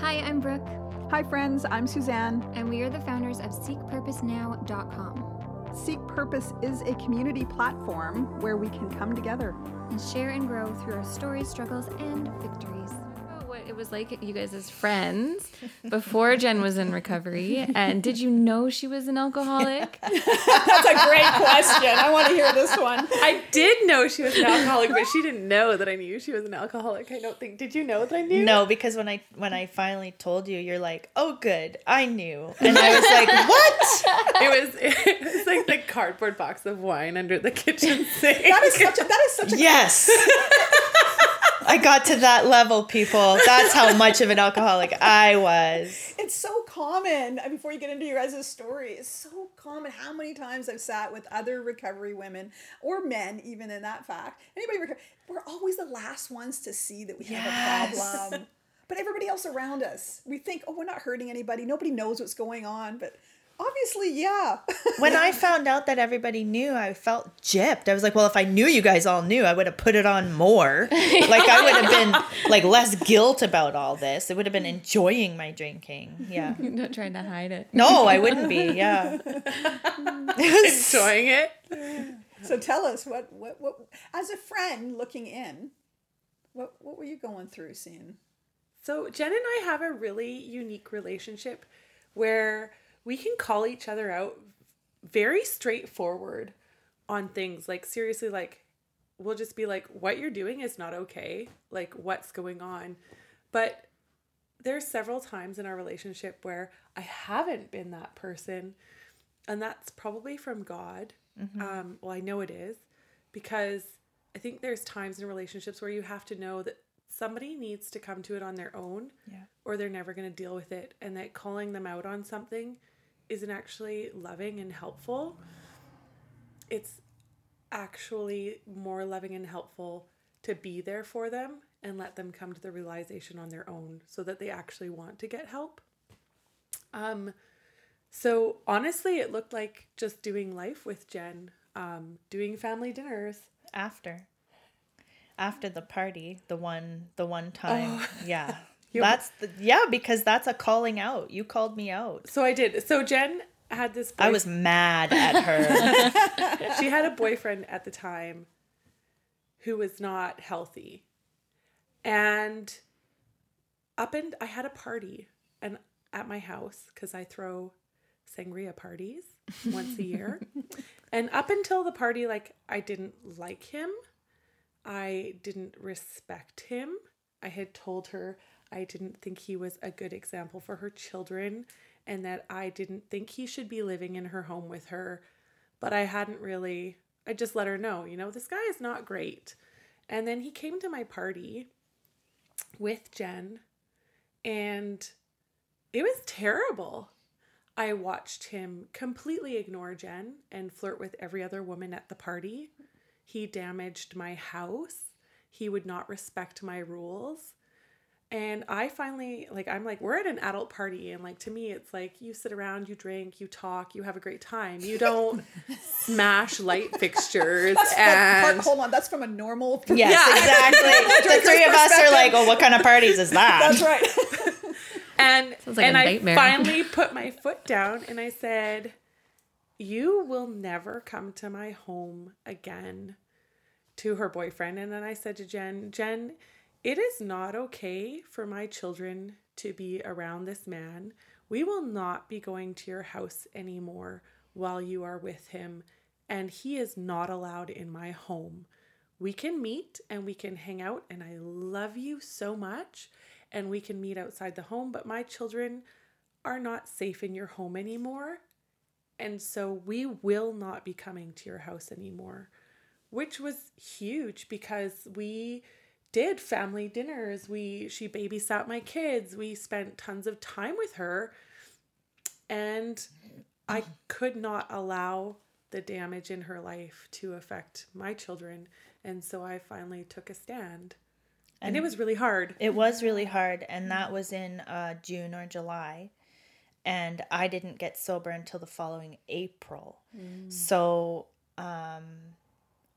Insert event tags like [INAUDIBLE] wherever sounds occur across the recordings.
Hi, I'm Brooke, Hi, friends. I'm Suzanne. and we are the founders of SeekPurposeNow.com Seek Purpose is a community platform where we can come together. and share and grow through our stories, struggles, and victories. What it was like you guys as friends before Jen was in recovery, and did you know she was an alcoholic? [LAUGHS] That's a great question. I want to hear this one. I did know she was an alcoholic, but she didn't know that I knew she was an alcoholic. I don't think. Did you know that I knew? No, because when I when I finally told you, you're like, "Oh, good, I knew," and I was like, [LAUGHS] "What?" It was [LAUGHS] it was like the cardboard box of wine under the kitchen sink. That is such a that is such a Yes. I got to that level, people. That's how [LAUGHS] much of an alcoholic I was. it's so common uh, before you get into your guys' story it's so common how many times i've sat with other recovery women or men even in that fact. Anybody we're always the last ones to see that we have a problem. But everybody else around us we think oh we're not hurting anybody. Nobody knows what's going on. But obviously yeah [LAUGHS] When I found out that everybody knew, I felt gypped. I was like, well, if I knew you guys all knew, I would have put it on more. [LAUGHS] Like I would have been like less guilt about all this. It would have been enjoying my drinking. Yeah. [LAUGHS] Not trying to hide it. No, I wouldn't be. Yeah. enjoying it. so tell us what what what as a friend looking in what what were you going through seeing So Jen and I have a really unique relationship where we can call each other out very straightforward on things. Like seriously, like we'll just be like, what you're doing is not okay. Like what's going on. But there's several times in our relationship where I haven't been that person. And that's probably from God. Um, well, I know it is because I think there's times in relationships where you have to know that somebody needs to come to it on their own Yeah. or they're never going to deal with it. And that calling them out on something isn't actually loving and helpful. It's actually more loving and helpful to be there for them and let them come to the realization on their own so that they actually want to get help. Um so honestly it looked like just doing life with Jen, um doing family dinners. After. After the party, the one the one time. [LAUGHS] Yeah. That's the yeah, because that's a calling out. You called me out. So I did. So Jen had this I was mad at her. [LAUGHS] she had a boyfriend at the time who was not healthy. And up and I had a party and at my house cuz I throw sangria parties once a year. [LAUGHS] and up until the party like I didn't like him. I didn't respect him. I had told her I didn't think he was a good example for her children and that I didn't think he should be living in her home with her. But I hadn't really, I just let her know, you know, this guy is not great. And then he came to my party with Jen and it was terrible. I watched him completely ignore Jen and flirt with every other woman at the party. He damaged my house. He would not respect my rules. And I finally, like, I'm like, we're at an adult party. And, like, to me, it's like you sit around, you drink, you talk, you have a great time. You don't [LAUGHS] smash light fixtures. That's and part, hold on that's from a normal Yes, Yeah. exactly. [LAUGHS] the three of us are like, oh, what kind of parties is that? that's right [LAUGHS] And Sounds like and a I nightmare. finally put my foot down and I said, "You will never come to my home again." To her boyfriend, and then I said to Jen, "Jen, it is not okay for my children to be around this man. We will not be going to your house anymore while you are with him, and he is not allowed in my home." we can meet and we can hang out and I love you so much and we can meet outside the home but my children are not safe in your home anymore and so we will not be coming to your house anymore which was huge because we did family dinners we she babysat my kids we spent tons of time with her and I could not allow the damage in her life to affect my children. And so I finally took a stand. And, it was really hard. It was really hard, and that was in uh, June or July. And I didn't get sober until the following April. So um,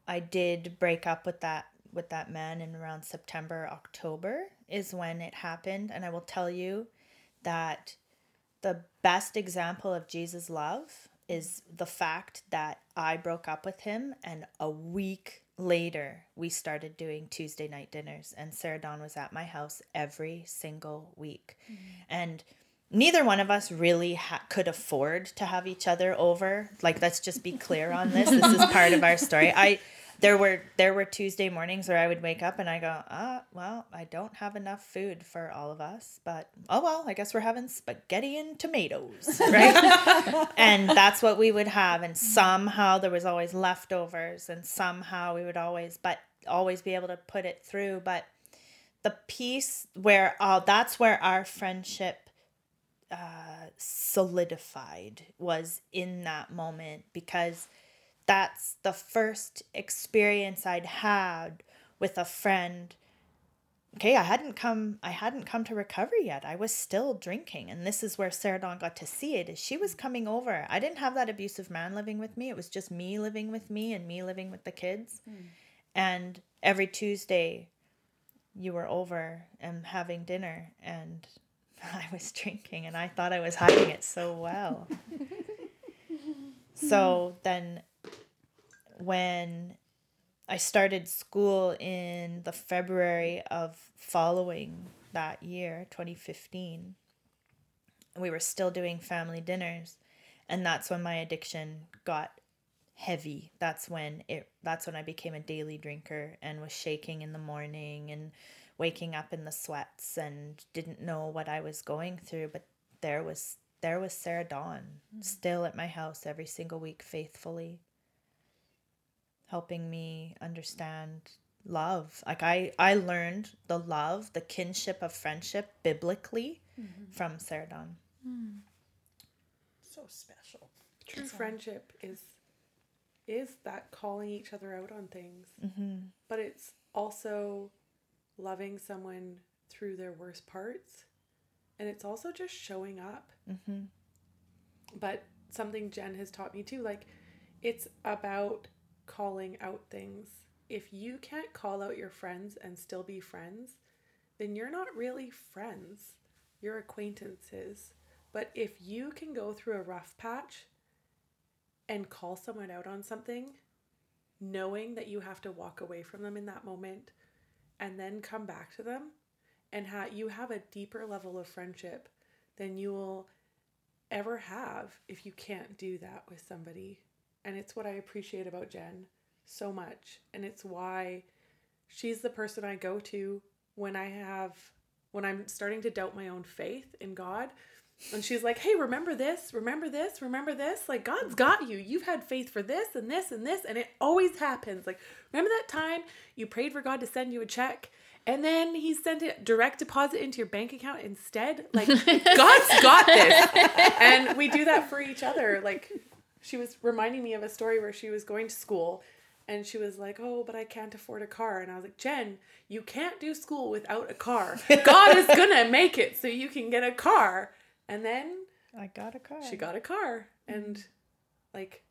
I did break up with that with that man in around September, October is when it happened. And I will tell you that the best example of Jesus' love is the fact that I broke up with him and a week later we started doing Tuesday night dinners and Sarah Dawn was at my house every single week. Mm-hmm. And neither one of us really ha- could afford to have each other over. Like let's just be clear on this. This is part of our story. I [LAUGHS] there were there were Tuesday mornings where I would wake up and I go, ah, well, I don't have enough food for all of us, but oh well, I guess we're having spaghetti and tomatoes, [LAUGHS] right? and that's what we would have, and somehow there was always leftovers, and somehow we would always, but always be able to put it through. But the piece where oh, that's where our friendship uh, solidified was in that moment because that's the first experience I'd had with a friend. Okay, I hadn't come I hadn't come to recovery yet. I was still drinking. And this is where Sarah Dawn got to see it. Is she was coming over. I didn't have that abusive man living with me. It was just me living with me and me living with the kids. Hmm. And every Tuesday you were over and having dinner and [LAUGHS] I was drinking and I thought I was hiding it so well. [LAUGHS] so then when I started school in the February of following that year, 2015, we were still doing family dinners and that's when my addiction got heavy. That's when it that's when I became a daily drinker and was shaking in the morning and waking up in the sweats and didn't know what I was going through, but there was there was Sarah Dawn mm-hmm. still at my house every single week faithfully helping me understand love. Like I I learned the love, the kinship of friendship biblically mm-hmm. from Sarah Dawn. So special. True friendship is is that calling each other out on things, mm-hmm. but it's also loving someone through their worst parts, and it's also just showing up. Mm-hmm. But something Jen has taught me too, like it's about calling out things. If you can't call out your friends and still be friends, then you're not really friends. You're acquaintances. But if you can go through a rough patch and call someone out on something, knowing that you have to walk away from them in that moment and then come back to them and ha- you have a deeper level of friendship than you will ever have if you can't do that with somebody. And it's what I appreciate about Jen so much. And it's why she's the person I go to when I have when I'm starting to doubt my own faith in God. And she's like, "Hey, remember this? Remember this? Remember this? Like God's got you. You've had faith for this and this and this and it always happens. Like remember that time you prayed for God to send you a check and then he sent it direct deposit into your bank account instead? Like [LAUGHS] God's got this." And we do that for each other. Like she was reminding me of a story where she was going to school and she was like, Oh, but I can't afford a car. And I was like, Jen, you can't do school without a car. God is [LAUGHS] gonna make it so you can get a car. And then I got a car. she got a car. And like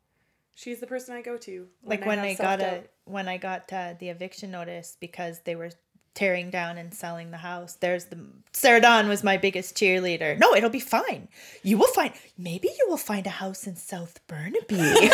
she's the person I go to. like when have I got a when I got uh, the eviction notice because they were tearing down and selling the house. There's the Sarah Dawn was my biggest cheerleader. No, it'll be fine. You will find maybe you will find a house in South Burnaby. [LAUGHS] because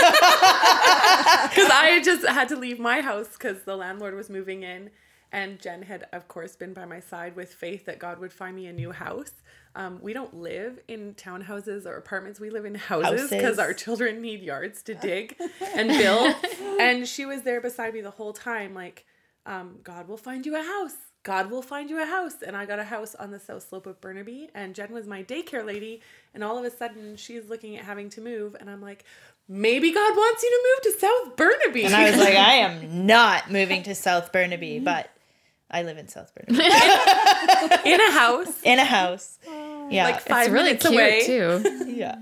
I just had to leave my house because the landlord was moving in, and Jen had, of course, been by my side with faith that God would find me a new house. Um, we don't live in townhouses or apartments. We live in houses because our children need yards to [LAUGHS] dig and build. and she was there beside me the whole time, like, um, God will find you a house. God will find you a house. And I got a house on the south slope of Burnaby, and Jen was my daycare lady. And all of a sudden, she's looking at having to move, and I'm like, maybe God wants you to move to South Burnaby. and I was like, [LAUGHS] I am not moving to South Burnaby, but I live in South Burnaby [LAUGHS] in a house, in a house. Yeah, like five It's really minutes cute away. too. yeah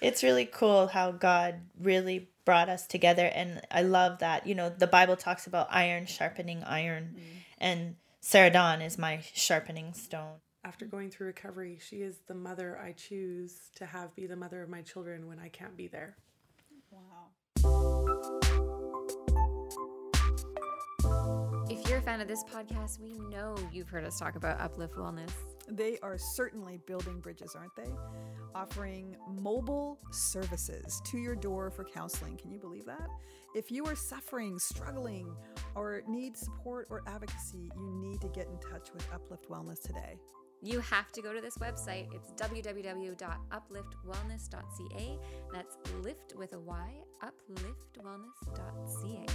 it's really cool how god really brought us together and i love that you know the bible talks about iron sharpening iron mm. and sarah dawn is my sharpening stone After going through recovery, she is the mother I choose to have be the mother of my children when I can't be there. Wow. If you're a fan of this podcast, we know you've heard us talk about Uplift Wellness. They are certainly building bridges, aren't they? Offering mobile services to your door for counseling. Can you believe that? If you are suffering, struggling, or need support or advocacy, you need to get in touch with Uplift Wellness today. You have to go to this website. It's www.upliftwellness.ca. That's lift with a Y, upliftwellness.ca.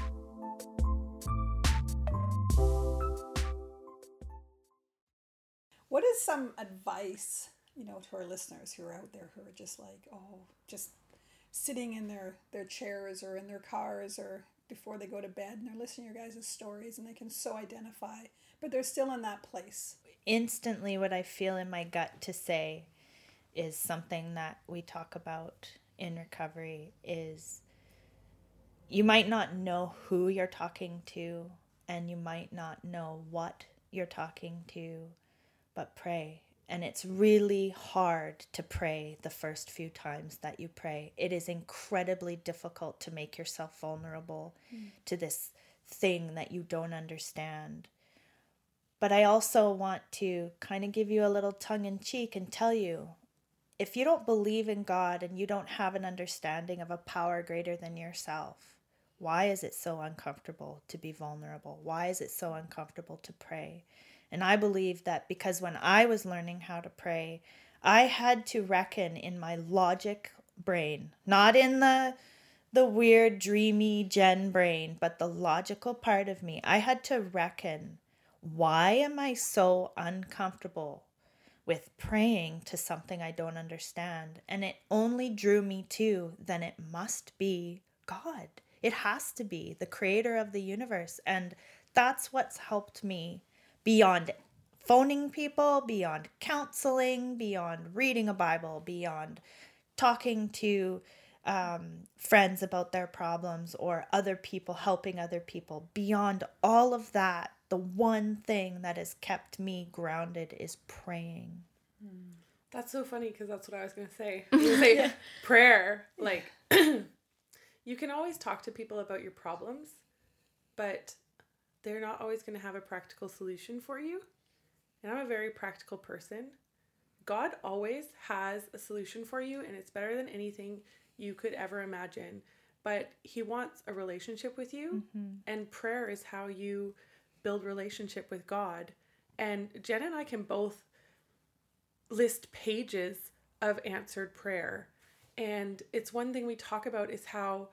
What is some advice, you know, to our listeners who are out there who are just like, oh, just sitting in their their chairs or in their cars or before they go to bed and they're listening to your guys' stories and they can so identify, but they're still in that place. Instantly, what I feel in my gut to say is something that we talk about in recovery is you might not know who you're talking to and you might not know what you're talking to but pray. And it's really hard to pray the first few times that you pray. It is incredibly difficult to make yourself vulnerable mm. to this thing that you don't understand. But I also want to kind of give you a little tongue in cheek and tell you if you don't believe in God and you don't have an understanding of a power greater than yourself, why is it so uncomfortable to be vulnerable? Why is it so uncomfortable to pray? And I believe that because when I was learning how to pray, I had to reckon in my logic brain, not in the the weird dreamy Jen brain, but the logical part of me. I had to reckon why am I so uncomfortable with praying to something I don't understand? And it only drew me to then it must be God. It has to be the creator of the universe. And that's what's helped me beyond phoning people, beyond counseling, beyond reading a Bible, beyond talking to um, friends about their problems or other people helping other people. Beyond all of that, the one thing that has kept me grounded is praying. That's so funny because that's what I was going to say. [LAUGHS] say yeah. prayer. Like, [CLEARS THROAT] you can always talk to people about your problems, but they're not always going to have a practical solution for you. And I'm a very practical person. God always has a solution for you, and it's better than anything you could ever imagine. But He wants a relationship with you, mm-hmm. and prayer is how you build relationship with God. And Jen and I can both list pages of answered prayer. And it's one thing we talk about is how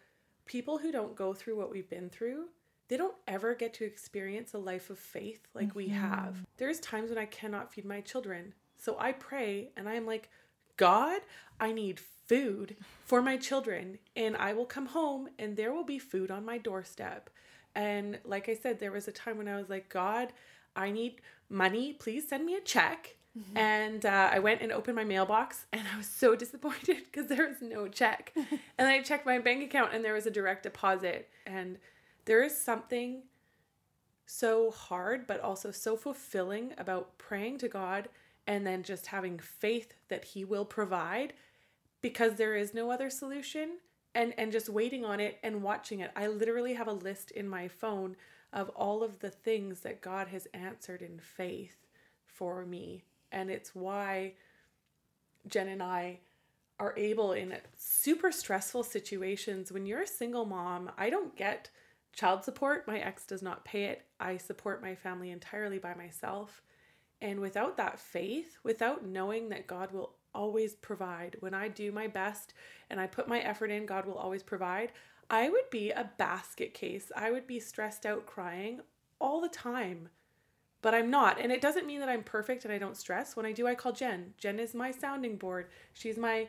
people who don't go through what we've been through they don't ever get to experience a life of faith like mm-hmm. we have. There's times when I cannot feed my children. So I pray and I'm like, God, I need food for my children. And I will come home and there will be food on my doorstep. And like I said, there was a time when I was like, God, I need money. Please send me a check. Mm-hmm. And uh, I went and opened my mailbox and I was so [LAUGHS] disappointed because there was no check. [LAUGHS] and I checked my bank account and there was a direct deposit. And there is something so hard, but also so fulfilling about praying to God and then just having faith that He will provide because there is no other solution and and just waiting on it and watching it. I literally have a list in my phone of all of the things that God has answered in faith for me. And it's why Jen and I are able in super stressful situations when you're a single mom, I don't get child support. My ex does not pay it. I support my family entirely by myself. And without that faith, without knowing that God will always provide, when I do my best and I put my effort in, God will always provide, I would be a basket case. I would be stressed out crying all the time. But I'm not. And it doesn't mean that I'm perfect and I don't stress. When I do, I call Jen. Jen is my sounding board. She's my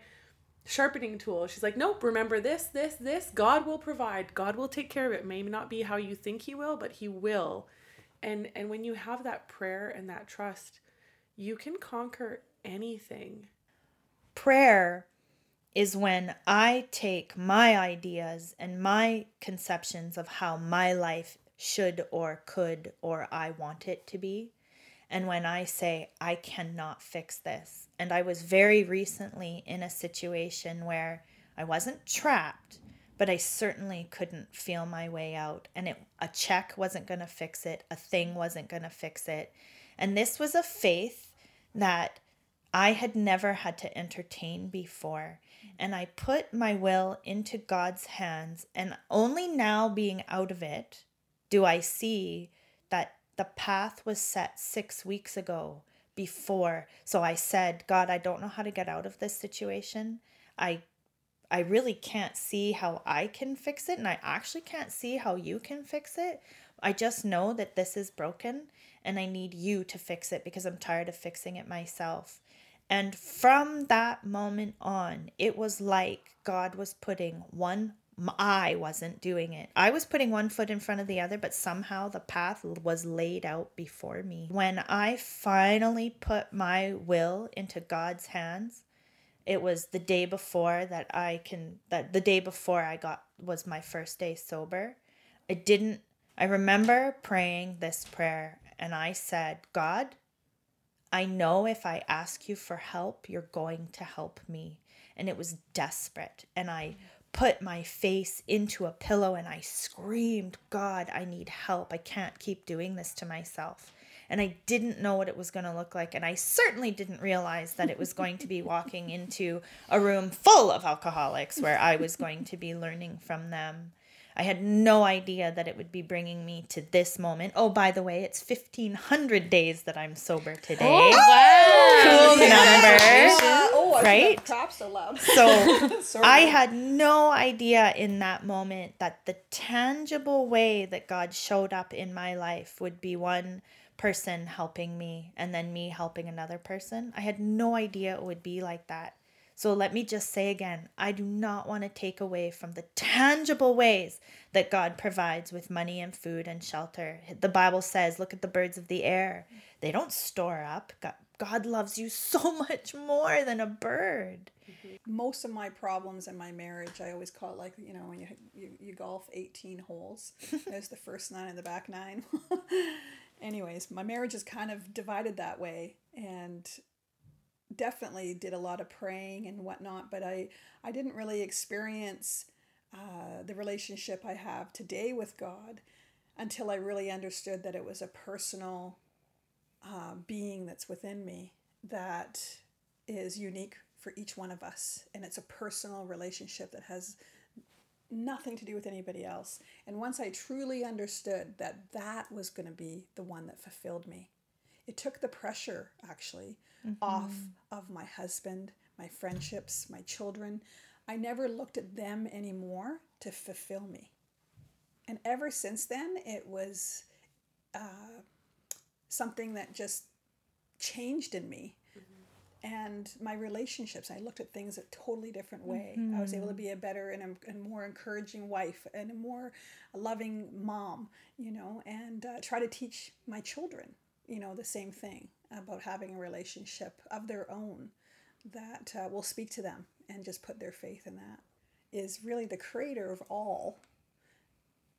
sharpening tool. She's like, nope, remember this, this, this. God will provide. God will take care of it. May not be how you think he will, but he will. And and when you have that prayer and that trust, you can conquer anything. Prayer is when I take my ideas and my conceptions of how my life should or could or I want it to be. And when I say, I cannot fix this, and I was very recently in a situation where I wasn't trapped, but I certainly couldn't feel my way out. And it, a check wasn't going to fix it, a thing wasn't going to fix it. And this was a faith that I had never had to entertain before. And I put my will into God's hands. And only now, being out of it, do I see that the path was set six weeks ago before. So I said, God, I don't know how to get out of this situation. I I really can't see how I can fix it and I actually can't see how you can fix it. I just know that this is broken and I need you to fix it because I'm tired of fixing it myself. And from that moment on, it was like God was putting one I wasn't doing it. I was putting one foot in front of the other, but somehow the path was laid out before me. When I finally put my will into God's hands, it was the day before that I can that the day before I got was my first day sober. I didn't I remember praying this prayer and I said, God, I know if I ask you for help, you're going to help me. And it was desperate. And I put my face into a pillow and I screamed, God, I need help. I can't keep doing this to myself and I didn't know what it was going to look like. And I certainly didn't realize that it was going to be [LAUGHS] walking into a room full of alcoholics where I was going to be learning from them. I had no idea that it would be bringing me to this moment. Oh, by the way, it's 1500 days that I'm sober today. Oh, wow. Cool number. oh, I right? Props so loud. So [LAUGHS] I had no idea in that moment that the tangible way that God showed up in my life would be one person helping me and then me helping another person. I had no idea it would be like that. So let me just say again I do not want to take away from the tangible ways that God provides with money and food and shelter. The Bible says, look at the birds of the air. They don't store up. God, God loves you so [LAUGHS] much more than a bird. Mm-hmm. Most of my problems in my marriage, I always call it like, you know, when you, you, you golf 18 holes, [LAUGHS] there's the first nine and the back nine. [LAUGHS] anyways, my marriage is kind of divided that way and definitely did a lot of praying and whatnot, but I, I didn't really experience uh, the relationship I have today with God until I really understood that it was a personal uh, being that's within me that is unique for each one of us. And it's a personal relationship that has nothing to do with anybody else. And once I truly understood that that was going to be the one that fulfilled me, it took the pressure actually mm-hmm. off of my husband, my friendships, my children. I never looked at them anymore to fulfill me. And ever since then, it was uh, something that just changed in me and my relationships i looked at things a totally different way mm-hmm. i was able to be a better and a, and more encouraging wife and a more loving mom you know and uh, try to teach my children you know the same thing about having a relationship of their own that uh, will speak to them and just put their faith in that is really the creator of all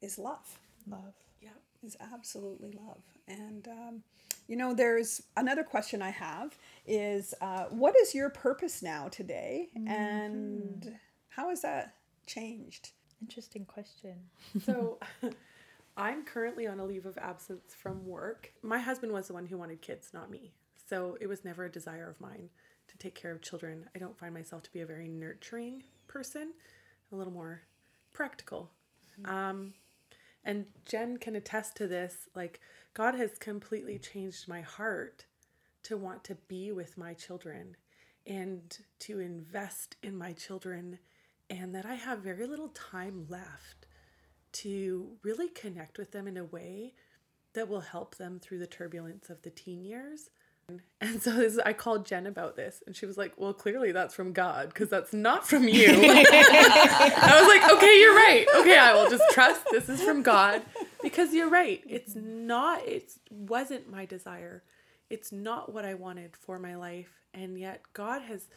is love love yeah is absolutely love and um, you know, there's another question I have is uh, what is your purpose now today? Mm-hmm. And how has that changed? Interesting question. So [LAUGHS] I'm currently on a leave of absence from work. My husband was the one who wanted kids, not me. So it was never a desire of mine to take care of children. I don't find myself to be a very nurturing person, a little more practical. Mm-hmm. Um, and Jen can attest to this. Like, God has completely changed my heart to want to be with my children and to invest in my children, and that I have very little time left to really connect with them in a way that will help them through the turbulence of the teen years. And so this, I called Jen about this, and she was like, "Well, clearly that's from God, because that's not from you." [LAUGHS] I was like, "Okay, you're right. Okay, I will just trust this is from God." because you're right it's not it wasn't my desire it's not what i wanted for my life and yet god has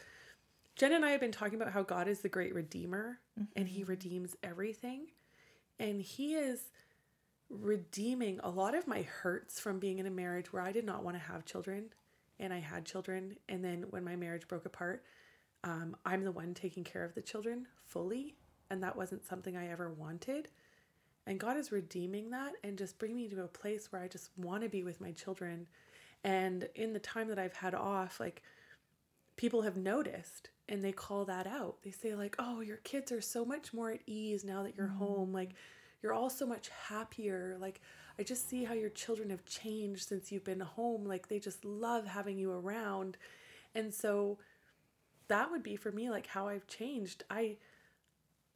jen and i have been talking about how god is the great redeemer mm-hmm. and he redeems everything and he is redeeming a lot of my hurts from being in a marriage where i did not want to have children and i had children and then when my marriage broke apart um, i'm the one taking care of the children fully and that wasn't something I ever wanted. And God is redeeming that and just bringing me to a place where I just want to be with my children. And in the time that I've had off, like people have noticed and they call that out. They say, like, oh, your kids are so much more at ease now that you're mm-hmm. home. Like, you're all so much happier. Like, I just see how your children have changed since you've been home. Like, they just love having you around. And so that would be for me, like, how I've changed. I,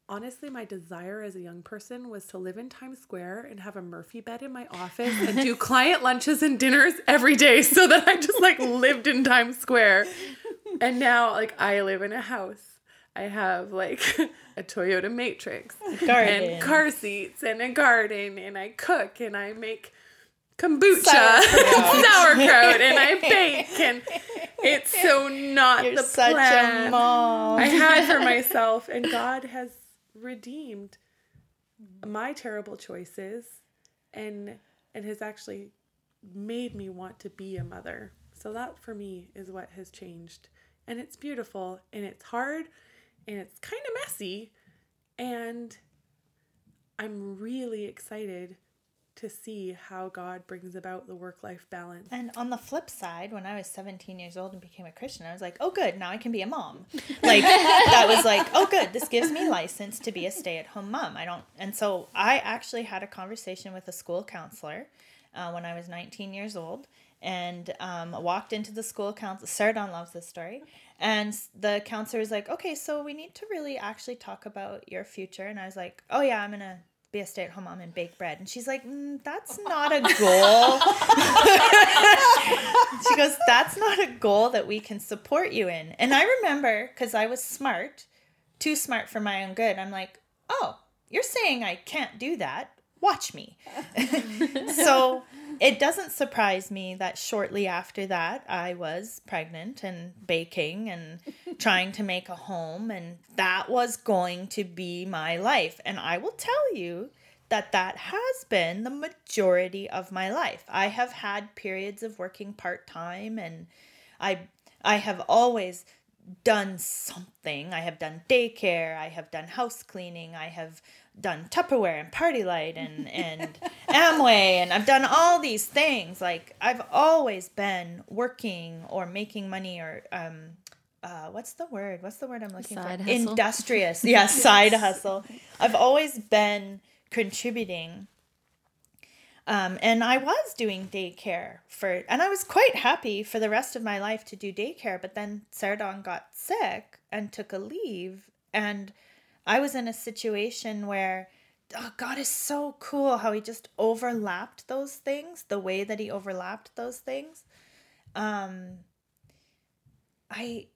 honestly, my desire as a young person was to live in Times Square and have a Murphy bed in my office and do [LAUGHS] client lunches and dinners every day so that I just like lived in Times Square. [LAUGHS] And now, like, I live in a house. I have like [LAUGHS] a Toyota Matrix Garden. and car seats and a garden, and I cook and I make kombucha, [LAUGHS] Sauerkraut. sauerkraut, and I bake, and it's so not You're the such plan. a mom. I had for myself, and God has redeemed my terrible choices and and has actually made me want to be a mother. So that for me is what has changed. And it's beautiful and it's hard and it's kind of messy and I'm really excited to see how God brings about the work-life balance. And on the flip side, when I was 17 years old and became a Christian, I was like, oh, good, now I can be a mom. [LAUGHS] Like, that was like, oh, good, this gives me license to be a stay at home mom. I don't, and so I actually had a conversation with a school counselor uh, when I was 19 years old and um, walked into the school council. Sarah Dawn loves this story. And the counselor was like, okay, so we need to really actually talk about your future. And I was like, oh, yeah, I'm going to be a stay at home mom and bake bread. And she's like, mm, that's not a [LAUGHS] goal. [LAUGHS] she goes, That's not a goal that we can support you in. And I remember because I was smart, too smart for my own good. I'm like, Oh, you're saying I can't do that. Watch me. [LAUGHS] so it doesn't surprise me that shortly after that, I was pregnant and baking and [LAUGHS] trying to make a home. And that was going to be my life. And I will tell you that that has been the majority of my life. I have had periods of working part-time and I I have always done something. I have done daycare, I have done house cleaning, I have done Tupperware and PartyLite and and [LAUGHS] Amway and I've done all these things. Like I've always been working or making money or um uh, what's the word? What's the word I'm looking Side for? hustle. Industrious. Yeah, [LAUGHS] side hustle. I've always been contributing. Um, and I was doing daycare for, and I was quite happy for the rest of my life to do daycare. But then Sarah Dawn got sick and took a leave, and I was in a situation where, oh, God is so cool how he just overlapped those things, the way that he overlapped those things. Um, I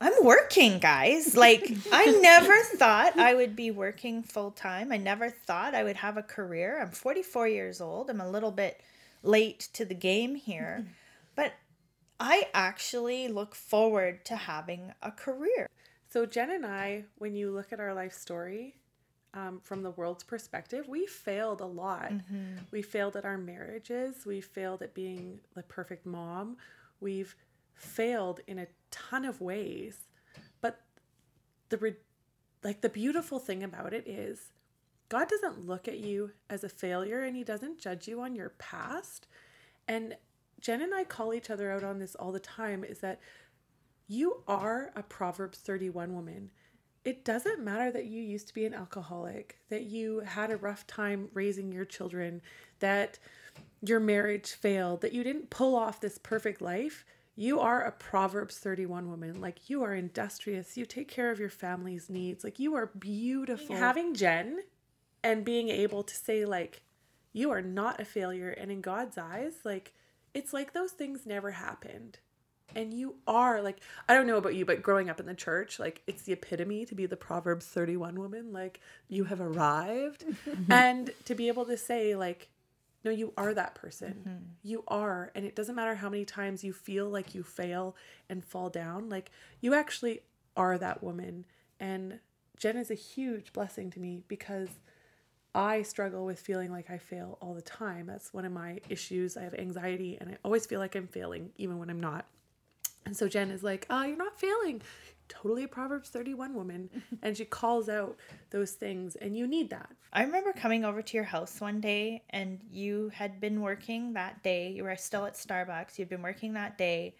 I'm working, guys. Like, I [LAUGHS] never thought I would be working full time. I never thought I would have a career. I'm 44 years old. I'm a little bit late to the game here, [LAUGHS] but I actually look forward to having a career. So, Jen and I, when you look at our life story um, from the world's perspective, we failed a lot. We failed at our marriages. We failed at being the perfect mom. We've failed in a ton of ways. But the re- like the beautiful thing about it is God doesn't look at you as a failure and he doesn't judge you on your past. And Jen and I call each other out on this all the time is that you are a Proverbs 31 woman. It doesn't matter that you used to be an alcoholic, that you had a rough time raising your children, that your marriage failed, that you didn't pull off this perfect life. You are a Proverbs 31 woman. Like you are industrious. You take care of your family's needs. Like you are beautiful. Having Jen and being able to say, like, you are not a failure. And in God's eyes, like, it's like those things never happened and you are like i don't know about you but growing up in the church like it's the epitome to be the proverbs 31 woman like you have arrived [LAUGHS] and to be able to say like no you are that person mm-hmm. you are and it doesn't matter how many times you feel like you fail and fall down like you actually are that woman and jen is a huge blessing to me because I struggle with feeling like I fail all the time. That's one of my issues. I have anxiety and I always feel like I'm failing, even when I'm not. And so Jen is like, oh, you're not failing. totally a Proverbs 31 woman [LAUGHS] and she calls out those things and you need that. I remember coming over to your house one day and you had been working that day. You were still at Starbucks. You'd been working that day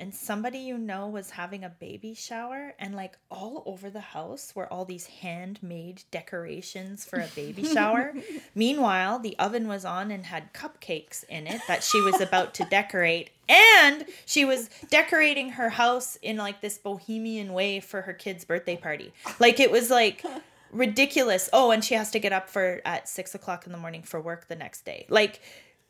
and somebody you know was having a baby shower and like all over the house were all these handmade decorations for a baby shower. [LAUGHS] Meanwhile, the oven was on and had cupcakes in it that she was about to decorate and she was decorating her house in like this bohemian way for her kid's birthday party. Like it was like ridiculous. Oh, and she has to get up for at six o'clock in the morning for work the next day. Like,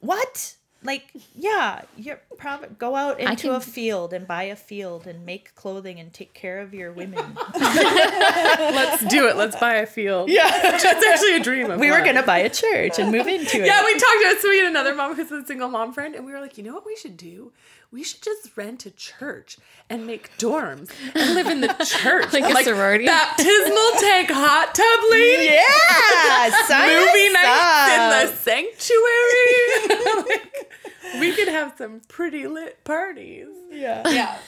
what? Like, yeah, you're probably go out into can- a field and buy a field and make clothing and take care of your women. [LAUGHS] Let's do it. Let's buy a field. yeah, That's actually a dream of we were gonna buy a church and move into it. Yeah, we talked about so we had another mom who's a single mom friend, and we were like, you know what we should do? We should just rent a church and make dorms and live in the [LAUGHS] church. Like a sorority? Baptismal tank hot tub lady. yeah, Movie us nights in the sanctuary. [LAUGHS] like, we could have some pretty lit parties. yeah. Yeah.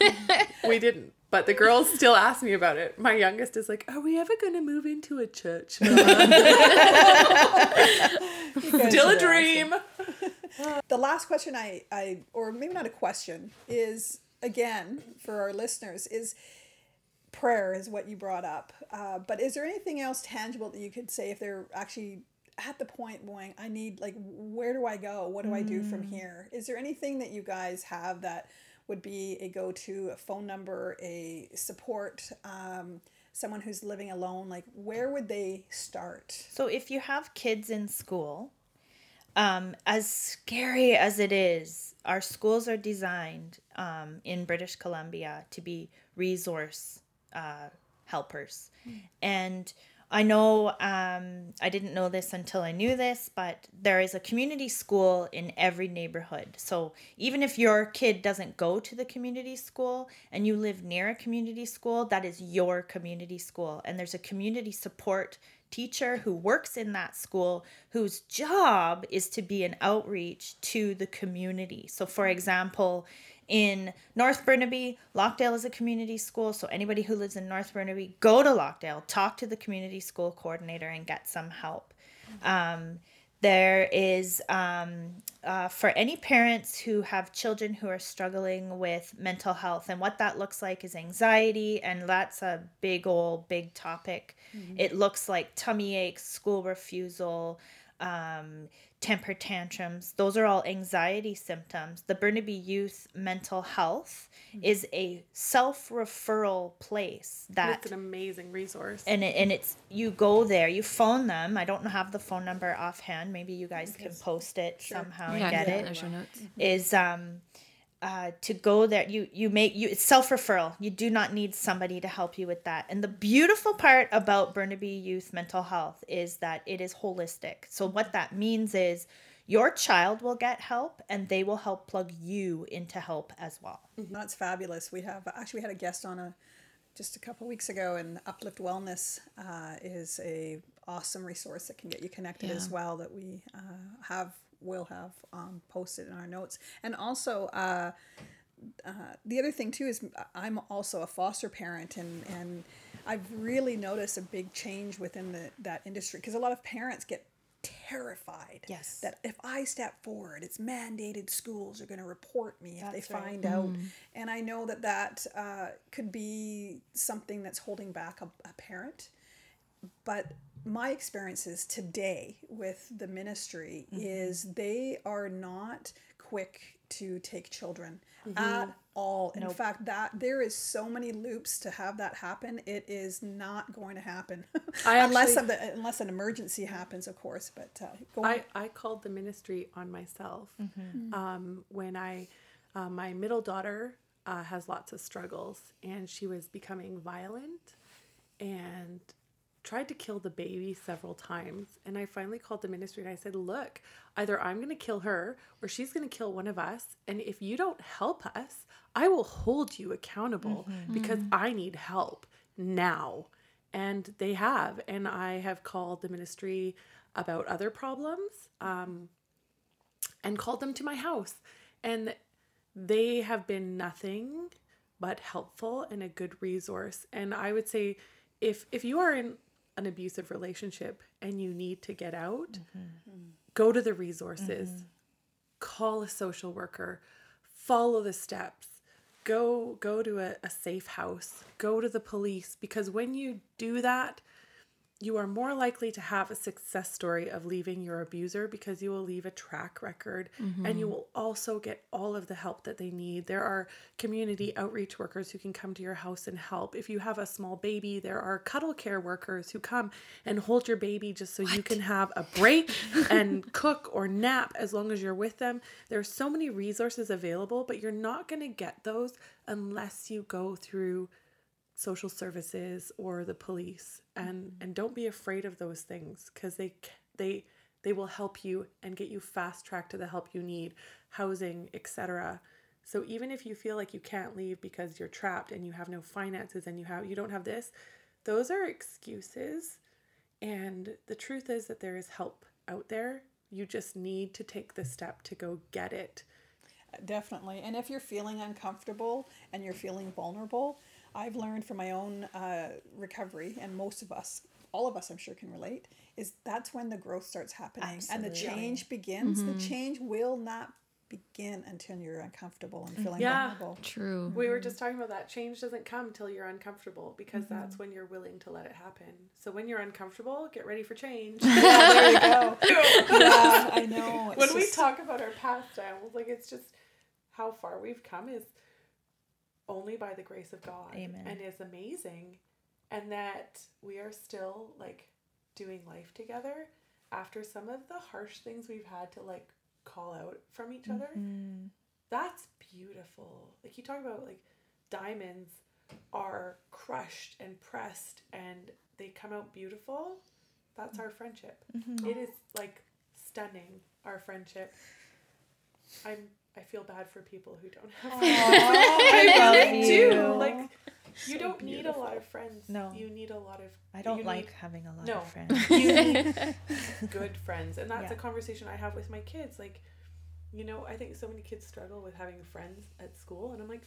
[LAUGHS] we didn't. But the girls still ask me about it. My youngest is like, Are we ever going to move into a church? [LAUGHS] Still a dream. [LAUGHS] The last question I, I, or maybe not a question, is again for our listeners is prayer is what you brought up. Uh, but is there anything else tangible that you could say if they're actually at the point going, I need like, where do I go? What do I do from here? Is there anything that you guys have that would be a go-to, a phone number, a support? Um, someone who's living alone like where would they start So if you have kids in school, um, as scary as it is, our schools are designed um, in British Columbia to be resource uh, helpers. And I know um, I didn't know this until I knew this, but there is a community school in every neighborhood. So even if your kid doesn't go to the community school and you live near a community school, that is your community school. And there's a community support teacher who works in that school whose job is to be an outreach to the community. So, for example, in North Burnaby, Lochdale is a community school. So, anybody who lives in North Burnaby, go to Lochdale, talk to the community school coordinator, and get some help. Um, there is um, uh, for any parents who have children who are struggling with mental health, and what that looks like is anxiety, and that's a big old big topic. It looks like tummy aches, school refusal, um, temper tantrums. Those are all anxiety symptoms. The Burnaby Youth Mental Health is a self referral place that It's an amazing resource. and it, and it's you go there you phone them i don't have the phone number offhand maybe you guys can post it somehow Yeah, and get yeah, it no show notes. is um uh, to go there. You you make you it's self-referral. You do not need somebody to help you with that. And the beautiful part about burnaby youth mental health is that it is holistic. So what that means is your child will get help and they will help plug you into help as well. That's fabulous. We have actually we had a guest on a just a couple weeks ago, and Uplift Wellness uh, is a awesome resource that can get you connected as well. That we uh, have will have um, posted in our notes, and also. Uh, uh, the other thing too is I'm also a foster parent, and and I've really noticed a big change within the that industry because a lot of parents get terrified Yes. that if I step forward, it's mandated schools are going to report me if That's they right. find out. And I know that that uh, could be something that's holding back a, a parent. But my experiences today with the ministry is they are not quick to take children at all. In fact, that there is so many loops to have that happen. It is not going to happen [LAUGHS] I unless actually- something, unless an emergency happens, of course. But uh, go I, I called the ministry on myself um, when I, uh, my middle daughter uh, has lots of struggles and she was becoming violent and tried to kill the baby several times. And I finally called the ministry and I said, Look, either I'm going to kill her or she's going to kill one of us. And if you don't help us, I will hold you accountable because I need help now. And they have. And I have called the ministry about other problems um, and called them to my house. And they have been nothing but helpful and a good resource. And I would say if if you are in an abusive relationship and you need to get out, mm-hmm. Mm-hmm. go to the resources. Mm-hmm. Call a social worker. Follow the steps. Go go to a, a safe house. Go to the police because when you do that, you are more likely to have a success story of leaving your abuser because you will leave a track record and you mm-hmm. will also get all of the help that they need. There are community outreach workers who can come to your house and help. If you have a small baby, there are cuddle care workers who come and hold your baby just so you can have a break [LAUGHS] and cook or nap as long as you're with them. There are so many resources available, but you're not going to get those unless you go through social services or the police and mm-hmm. and don't be afraid of those things because they they they will help you and get you fast tracked to the help you need housing etc so even if you feel like you can't leave because you're trapped and you have no finances and you have you don't have this those are excuses. And the truth is that there is help out there. You just need to take the step to go get it. Definitely. And if you're feeling uncomfortable and you're feeling vulnerable, I've learned from my own uh, recovery, and most of us, all of us, I'm sure, can relate, is that's when the growth starts happening and the change begins. The mm-hmm. change will not begin until you're uncomfortable and mm-hmm. feeling Yeah. vulnerable. True. We were mm-hmm. just talking about that. Change doesn't come until you're uncomfortable because that's when you're willing to let it happen. So when you're uncomfortable, get ready for change. [LAUGHS] Yeah, there you go. yeah, I know. It's when we talk about our past, I was like, it's just how far we've come is only by the grace of God. Amen. And is amazing. And that we are still like doing life together after some of the harsh things we've had to like call out from each other. Mm-hmm. That's beautiful. Like you talk about like diamonds are crushed and pressed and they come out beautiful. That's our friendship. It is like stunning our friendship. I'm I feel bad for people who don't have friends. I love really do. you. Like you don't need a lot of friends. No. You need a lot of I don't like need- having a lot No. of [LAUGHS] friends. you need [LAUGHS] good friends and that's Yeah. a conversation i have with my kids like you know i think so many kids struggle with having friends at school and i'm like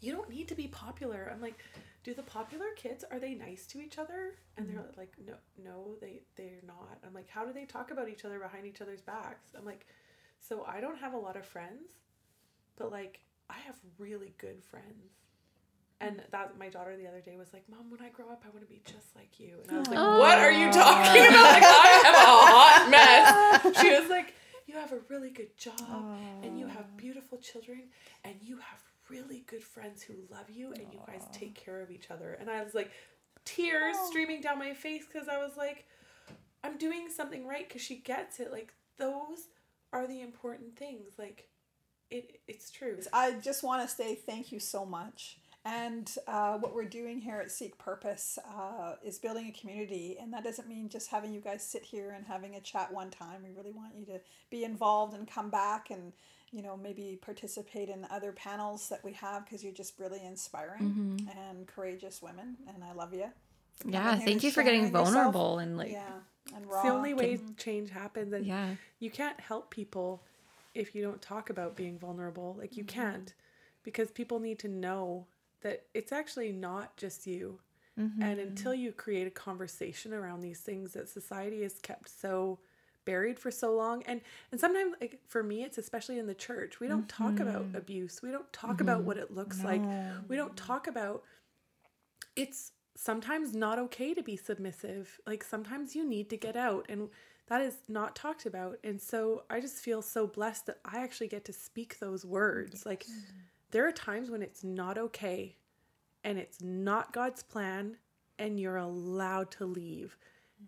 you don't need to be popular i'm like do the popular kids are they nice to each other and they're mm-hmm. like no no they they're not i'm like how do they talk about each other behind each other's backs i'm like so i don't have a lot of friends but like i have really good friends and that my daughter the other day was like, "Mom, when I grow up, I want to be just like you." And I was like, "What are you talking about? Like, I am a hot mess." [LAUGHS] She was like, "You have a really good job, and you have beautiful children, and you have really good friends who love you, and you guys take care of each other." And I was like, tears streaming down my face because I was like, "I'm doing something right," because she gets it. Like those are the important things. Like it, it's true. I just want to say thank you so much. And uh, what we're doing here at Seek Purpose uh, is building a community. And that doesn't mean just having you guys sit here and having a chat one time. We really want you to be involved and come back and, you know, maybe participate in other panels that we have because you're just really inspiring and courageous women. And I love you. Yeah. Thank you for getting sharing yourself. vulnerable and like, yeah. And It's the only way change happens. And yeah. you can't help people if you don't talk about being vulnerable. Like you mm-hmm. can't because people need to know that it's actually not just you. Mm-hmm. And until you create a conversation around these things that society has kept so buried for so long and and sometimes like for me it's especially in the church we don't talk about mm-hmm. abuse we don't talk about what it looks like we don't talk about it's sometimes not okay to be submissive. Like sometimes you need to get out and that is not talked about. And so I just feel so blessed that I actually get to speak those words. Like there are times when it's not okay and it's not God's plan and you're allowed to leave.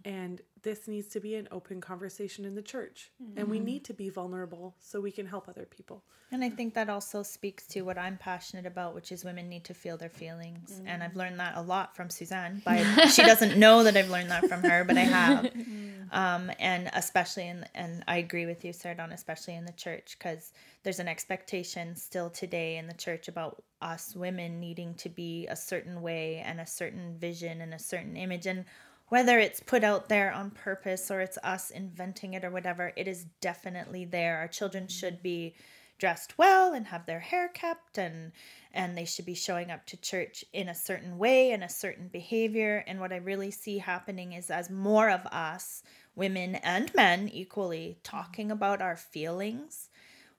Mm. And this needs to be an open conversation in the church. And we mm-hmm. need to be vulnerable so we can help other people. And I think that also speaks to what I'm passionate about, which is women need to feel their feelings. And I've mm. learned that a lot from Suzanne. [LAUGHS] By she doesn't know that I've learned that from her, but I have. [LAUGHS] Mm. Um, and especially in and I agree with you, Sarah Dawn, especially in the church, because there's an expectation still today in the church about us women needing to be a certain way and a certain vision and a certain image. And whether it's put out there on purpose or it's us inventing it or whatever, it is definitely there. Our children should be dressed well and have their hair kept and and they should be showing up to church in a certain way and a certain behavior and what i really see happening is as more of us women and men equally talking about our feelings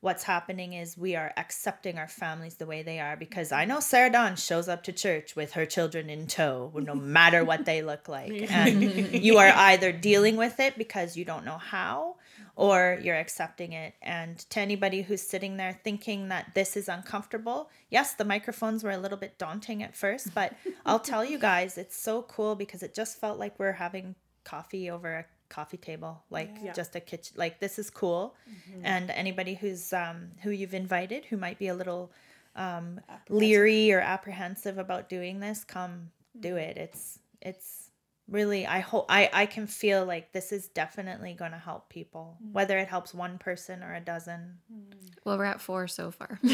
what's happening is we are accepting our families the way they are because I know Sarah Dawn shows up to church with her children in tow, no [LAUGHS] matter what they look like. And [LAUGHS] you are either dealing with it because you don't know how or you're accepting it. And to anybody who's sitting there thinking that this is uncomfortable, yes, the microphones were a little bit daunting at first, but I'll tell you guys, it's so cool because it just felt like we're having coffee over a coffee table like Yeah. just a kitchen like this is cool. And anybody who's um who you've invited who might be a little um leery or apprehensive about doing this come do it. It's it's really i hope i i can feel like this is definitely going to help people mm. whether it helps one person or a dozen mm. Well, we're at four so far. [LAUGHS] [LAUGHS]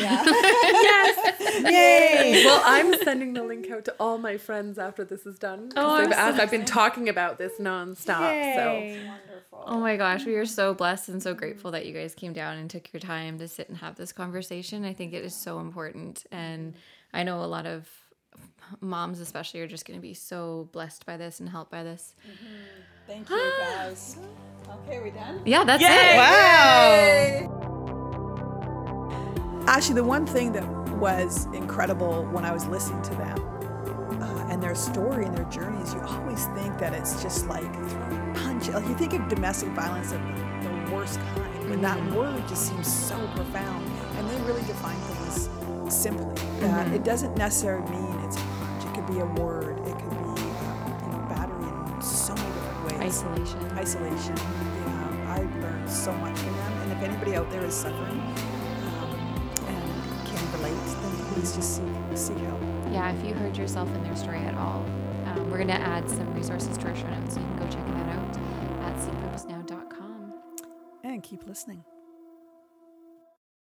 Yes, yay well, I'm sending the link out to all my friends after this is done Oh, they've I'm so asked. I've been talking about this nonstop. Yay. Wonderful. Oh my gosh, we are so blessed and so grateful that you guys came down and took your time to sit and have this conversation. I think it is so important. And mm. I know a lot of moms, especially, are just going to be so blessed by this and helped by this. Mm-hmm. Thank you, [GASPS] guys. Okay, we done? Yeah, that's Yay! it. wow Actually, the one thing that was incredible when I was listening to them uh, and their story and their journeys, you always think that it's just like punch. Like you think of domestic violence of the, the worst kind, and that mm-hmm. word just seems so profound. And they really define things simply. That mm-hmm. it doesn't necessarily mean could be a word. It could be uh, you know battery in so many different ways Isolation. isolation. Yeah, I learned so much from them. And if anybody out there is suffering um, and can relate, then please just seek, seek help. Yeah, if you heard yourself in their story at all, um, we're going to add some resources to our show notes so you can go check that out at seekpurposenow.com. And keep listening.